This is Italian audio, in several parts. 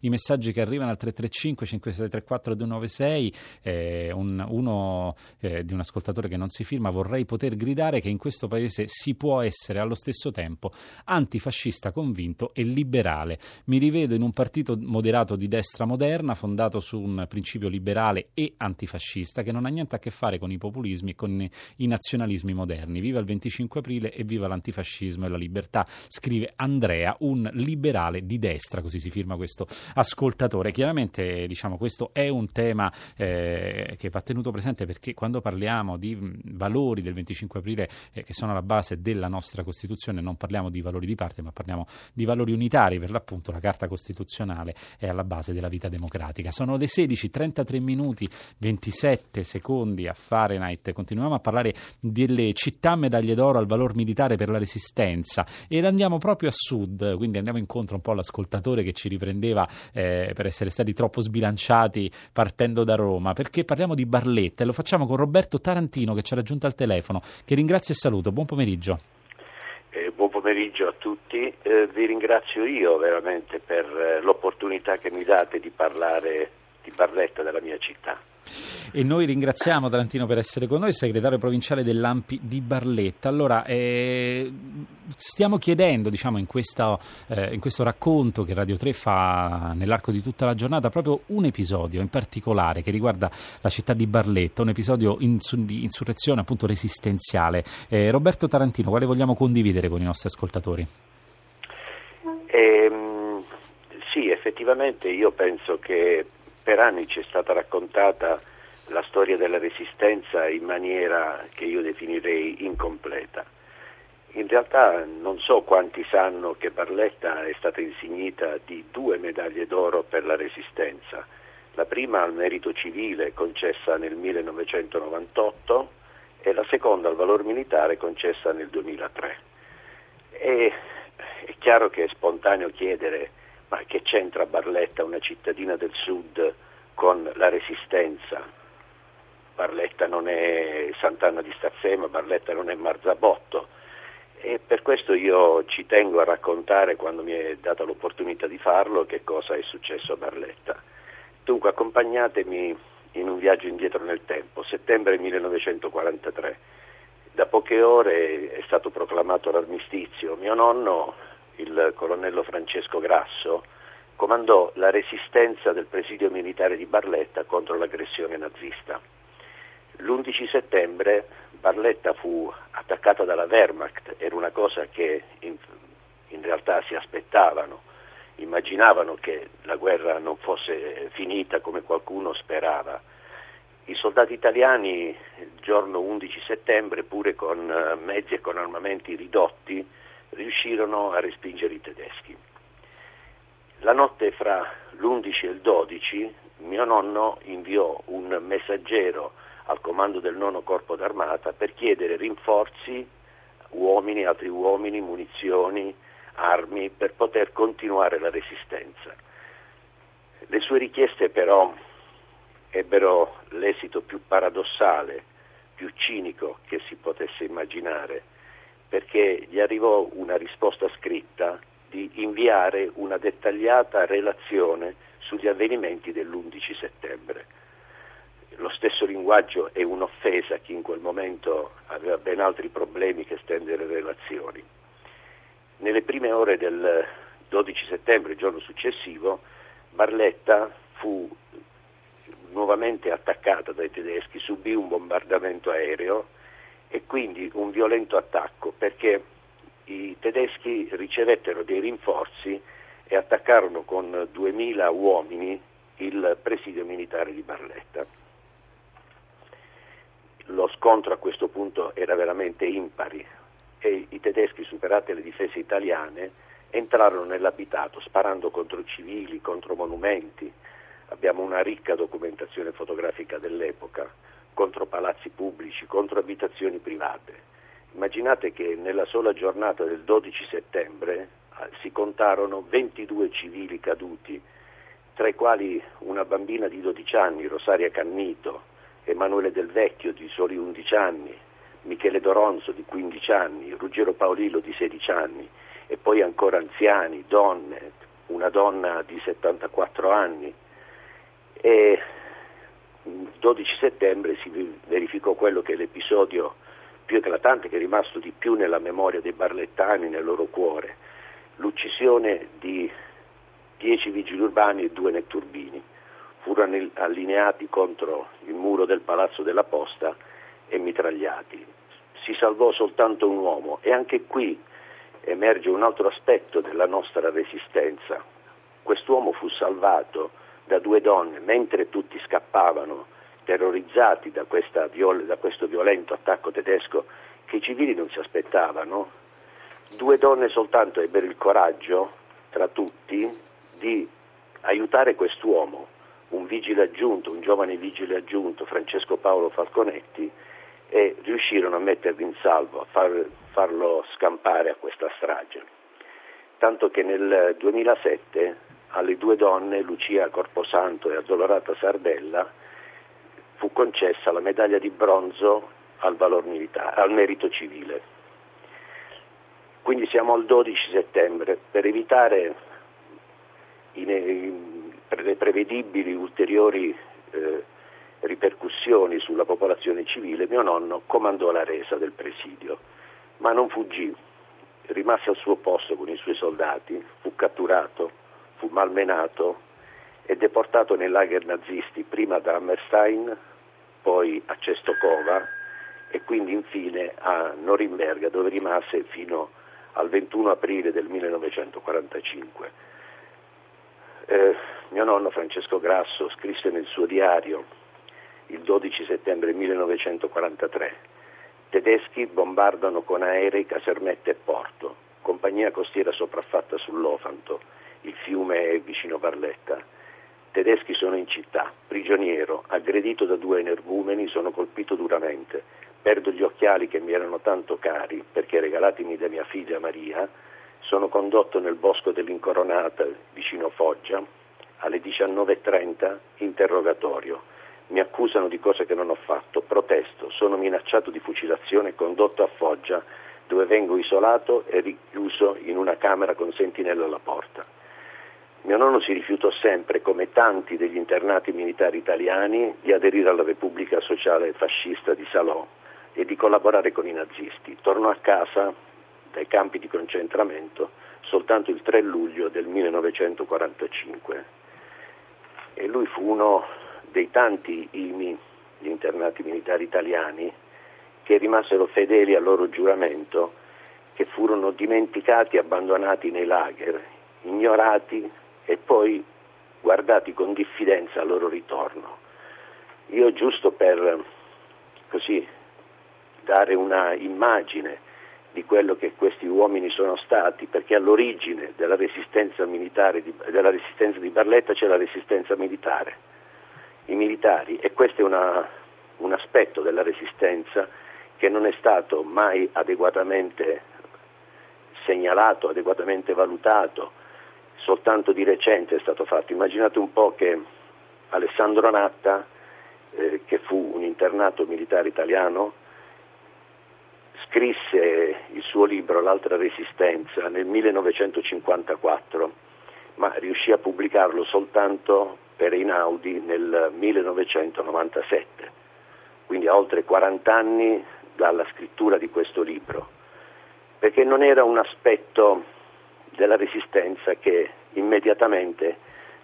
I messaggi che arrivano al 335 5634 296, eh, un, uno eh, di un ascoltatore che non si firma, vorrei poter gridare che in questo paese si può essere allo stesso tempo antifascista convinto e liberale. Mi rivedo in un partito moderato di destra moderna, fondato su un principio liberale e antifascista, che non ha niente a che fare con i populismi e con i nazionalismi moderni. Viva il 25 aprile e viva l'antifascismo e la libertà, scrive Andrea, un liberale di destra, così si firma questo ascoltatore. Chiaramente diciamo, questo è un tema eh, che va tenuto presente perché quando parliamo di valori del 25 aprile eh, che sono alla base della nostra Costituzione non parliamo di valori di parte ma parliamo di valori unitari, per l'appunto la Carta Costituzionale è alla base della vita democratica. Sono le 16, 33 minuti, 27 secondi a Fahrenheit, continuiamo a parlare delle città medaglie d'oro al valor militare per la resistenza ed andiamo proprio a sud, quindi andiamo incontro un po' all'ascoltatore che ci riprendeva eh, per essere stati troppo sbilanciati partendo da Roma, perché parliamo di Barletta e lo facciamo con Roberto Tarantino che ci ha raggiunto al telefono, che ringrazio e saluto. Buon pomeriggio. Eh, buon pomeriggio a tutti, eh, vi ringrazio io veramente per eh, l'opportunità che mi date di parlare di Barletta della mia città. E noi ringraziamo Tarantino per essere con noi, segretario provinciale dell'Ampi di Barletta. Allora, eh, stiamo chiedendo, diciamo, in, questa, eh, in, questo racconto che Radio 3 fa nell'arco di tutta la giornata, proprio un episodio in particolare che riguarda la città di Barletta, un episodio ins- di insurrezione appunto resistenziale. Eh, Roberto Tarantino, quale vogliamo condividere con i nostri ascoltatori? Ehm, sì, effettivamente io penso che per anni ci è stata raccontata la storia della resistenza in maniera che io definirei incompleta. In realtà non so quanti sanno che Barletta è stata insignita di due medaglie d'oro per la resistenza. La prima al merito civile concessa nel 1998 e la seconda al valor militare concessa nel 2003. E è chiaro che è spontaneo chiedere ma che c'entra Barletta, una cittadina del sud, con la resistenza? Barletta non è Sant'Anna di Stazzema, Barletta non è Marzabotto e per questo io ci tengo a raccontare, quando mi è data l'opportunità di farlo, che cosa è successo a Barletta. Dunque accompagnatemi in un viaggio indietro nel tempo, settembre 1943. Da poche ore è stato proclamato l'armistizio. Mio nonno il colonnello Francesco Grasso, comandò la resistenza del presidio militare di Barletta contro l'aggressione nazista. L'11 settembre Barletta fu attaccata dalla Wehrmacht, era una cosa che in, in realtà si aspettavano, immaginavano che la guerra non fosse finita come qualcuno sperava. I soldati italiani il giorno 11 settembre, pure con eh, mezzi e con armamenti ridotti, riuscirono a respingere i tedeschi. La notte fra l'11 e il 12 mio nonno inviò un messaggero al comando del nono corpo d'armata per chiedere rinforzi, uomini, altri uomini, munizioni, armi per poter continuare la resistenza. Le sue richieste però ebbero l'esito più paradossale, più cinico che si potesse immaginare perché gli arrivò una risposta scritta di inviare una dettagliata relazione sugli avvenimenti dell'11 settembre. Lo stesso linguaggio è un'offesa a chi in quel momento aveva ben altri problemi che stendere relazioni. Nelle prime ore del 12 settembre, il giorno successivo, Barletta fu nuovamente attaccata dai tedeschi, subì un bombardamento aereo e quindi un violento attacco perché i tedeschi ricevettero dei rinforzi e attaccarono con 2000 uomini il presidio militare di Barletta. Lo scontro a questo punto era veramente impari e i tedeschi, superate le difese italiane, entrarono nell'abitato sparando contro civili, contro monumenti. Abbiamo una ricca documentazione fotografica dell'epoca contro palazzi pubblici, contro abitazioni private. Immaginate che nella sola giornata del 12 settembre eh, si contarono 22 civili caduti, tra i quali una bambina di 12 anni, Rosaria Cannito, Emanuele Del Vecchio di soli 11 anni, Michele Doronzo di 15 anni, Ruggero Paolillo di 16 anni e poi ancora anziani, donne, una donna di 74 anni. E il 12 settembre si verificò quello che è l'episodio più eclatante che è rimasto di più nella memoria dei barlettani, nel loro cuore, l'uccisione di 10 vigili urbani e due netturbini. Furono allineati contro il muro del Palazzo della Posta e mitragliati. Si salvò soltanto un uomo e anche qui emerge un altro aspetto della nostra resistenza. Quest'uomo fu salvato da due donne mentre tutti scappavano terrorizzati da, viol- da questo violento attacco tedesco che i civili non si aspettavano. Due donne soltanto ebbero il coraggio, tra tutti, di aiutare quest'uomo, un vigile aggiunto, un giovane vigile aggiunto, Francesco Paolo Falconetti, e riuscirono a metterlo in salvo, a far, farlo scampare a questa strage. Tanto che nel 2007 alle due donne, Lucia Corposanto e Addolorata Sardella, fu concessa la medaglia di bronzo al, militare, al merito civile. Quindi siamo al 12 settembre per evitare le prevedibili ulteriori eh, ripercussioni sulla popolazione civile, mio nonno comandò la resa del presidio, ma non fuggì, rimase al suo posto con i suoi soldati, fu catturato, fu malmenato e deportato nei lager nazisti prima ad Hammerstein, poi a Cestokova e quindi infine a Norimberga dove rimase fino al 21 aprile del 1945. Eh, mio nonno Francesco Grasso scrisse nel suo diario il 12 settembre 1943 tedeschi bombardano con aerei casermette e porto, compagnia costiera sopraffatta sull'Ofanto, il fiume è vicino Barletta. Tedeschi sono in città, prigioniero, aggredito da due energumeni, sono colpito duramente. Perdo gli occhiali che mi erano tanto cari perché regalatimi da mia figlia Maria. Sono condotto nel bosco dell'Incoronata vicino Foggia. Alle 19.30 interrogatorio. Mi accusano di cose che non ho fatto, protesto, sono minacciato di fucilazione e condotto a Foggia dove vengo isolato e richiuso in una camera con sentinella alla porta. Mio nonno si rifiutò sempre, come tanti degli internati militari italiani, di aderire alla Repubblica Sociale Fascista di Salò e di collaborare con i nazisti. Tornò a casa dai campi di concentramento soltanto il 3 luglio del 1945 e lui fu uno dei tanti IMI, gli internati militari italiani, che rimasero fedeli al loro giuramento, che furono dimenticati abbandonati nei lager, ignorati e poi guardati con diffidenza al loro ritorno. Io giusto per così dare una immagine di quello che questi uomini sono stati, perché all'origine della resistenza, militare, della resistenza di Barletta c'è la resistenza militare, i militari, e questo è una, un aspetto della resistenza che non è stato mai adeguatamente segnalato, adeguatamente valutato, soltanto di recente è stato fatto. Immaginate un po' che Alessandro Natta, eh, che fu un internato militare italiano, scrisse il suo libro L'altra resistenza nel 1954, ma riuscì a pubblicarlo soltanto per Einaudi nel 1997, quindi a oltre 40 anni dalla scrittura di questo libro, perché non era un aspetto della resistenza che immediatamente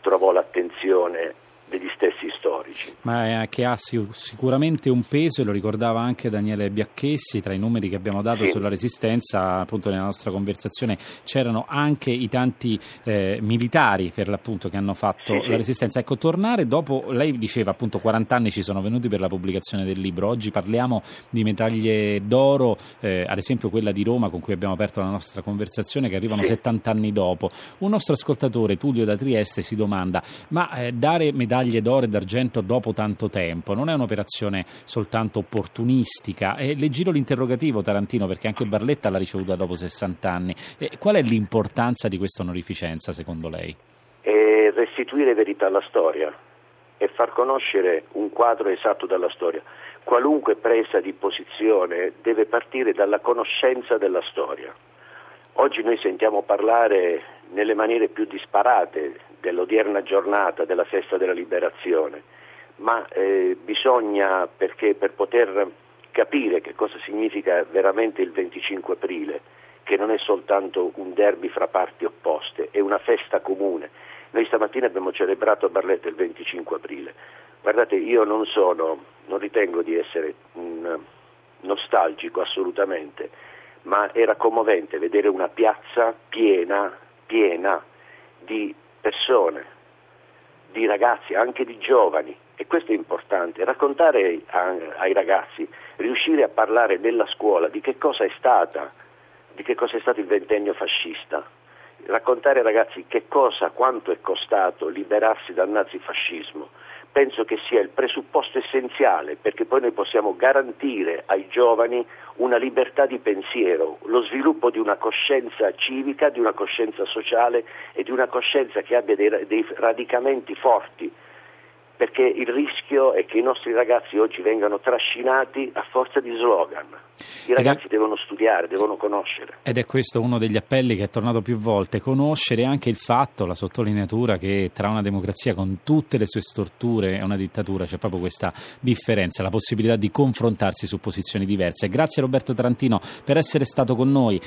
trovò l'attenzione degli stessi storici. Ma che ha sicuramente un peso, e lo ricordava anche Daniele Biacchessi, tra i numeri che abbiamo dato sì. sulla resistenza, appunto nella nostra conversazione c'erano anche i tanti eh, militari per l'appunto che hanno fatto sì, la resistenza. Ecco, tornare dopo, lei diceva appunto 40 anni ci sono venuti per la pubblicazione del libro, oggi parliamo di medaglie d'oro, eh, ad esempio quella di Roma con cui abbiamo aperto la nostra conversazione, che arrivano 70 anni dopo. Un nostro ascoltatore, Tullio da Trieste, si domanda, ma eh, dare medaglie medaglie d'oro e d'argento dopo tanto tempo. Non è un'operazione soltanto opportunistica. E le giro l'interrogativo Tarantino perché anche Barletta l'ha ricevuta dopo 60 anni. E qual è l'importanza di questa onorificenza secondo lei? È restituire verità alla storia e far conoscere un quadro esatto della storia. Qualunque presa di posizione deve partire dalla conoscenza della storia. Oggi noi sentiamo parlare nelle maniere più disparate dell'odierna giornata della festa della liberazione, ma eh, bisogna, perché per poter capire che cosa significa veramente il 25 aprile, che non è soltanto un derby fra parti opposte, è una festa comune. Noi stamattina abbiamo celebrato a Barletta il 25 aprile. Guardate, io non sono, non ritengo di essere un nostalgico assolutamente, ma era commovente vedere una piazza piena, piena di persone, di ragazzi, anche di giovani, e questo è importante, raccontare ai ragazzi, riuscire a parlare nella scuola di che cosa è stata, di che cosa è stato il ventennio fascista, raccontare ai ragazzi che cosa, quanto è costato liberarsi dal nazifascismo, penso che sia il presupposto essenziale perché poi noi possiamo garantire ai giovani una libertà di pensiero, lo sviluppo di una coscienza civica, di una coscienza sociale e di una coscienza che abbia dei, dei radicamenti forti perché il rischio è che i nostri ragazzi oggi vengano trascinati a forza di slogan. I ragazzi è, devono studiare, devono conoscere. Ed è questo uno degli appelli che è tornato più volte, conoscere anche il fatto, la sottolineatura che tra una democrazia con tutte le sue storture e una dittatura c'è proprio questa differenza, la possibilità di confrontarsi su posizioni diverse. Grazie Roberto Tarantino per essere stato con noi.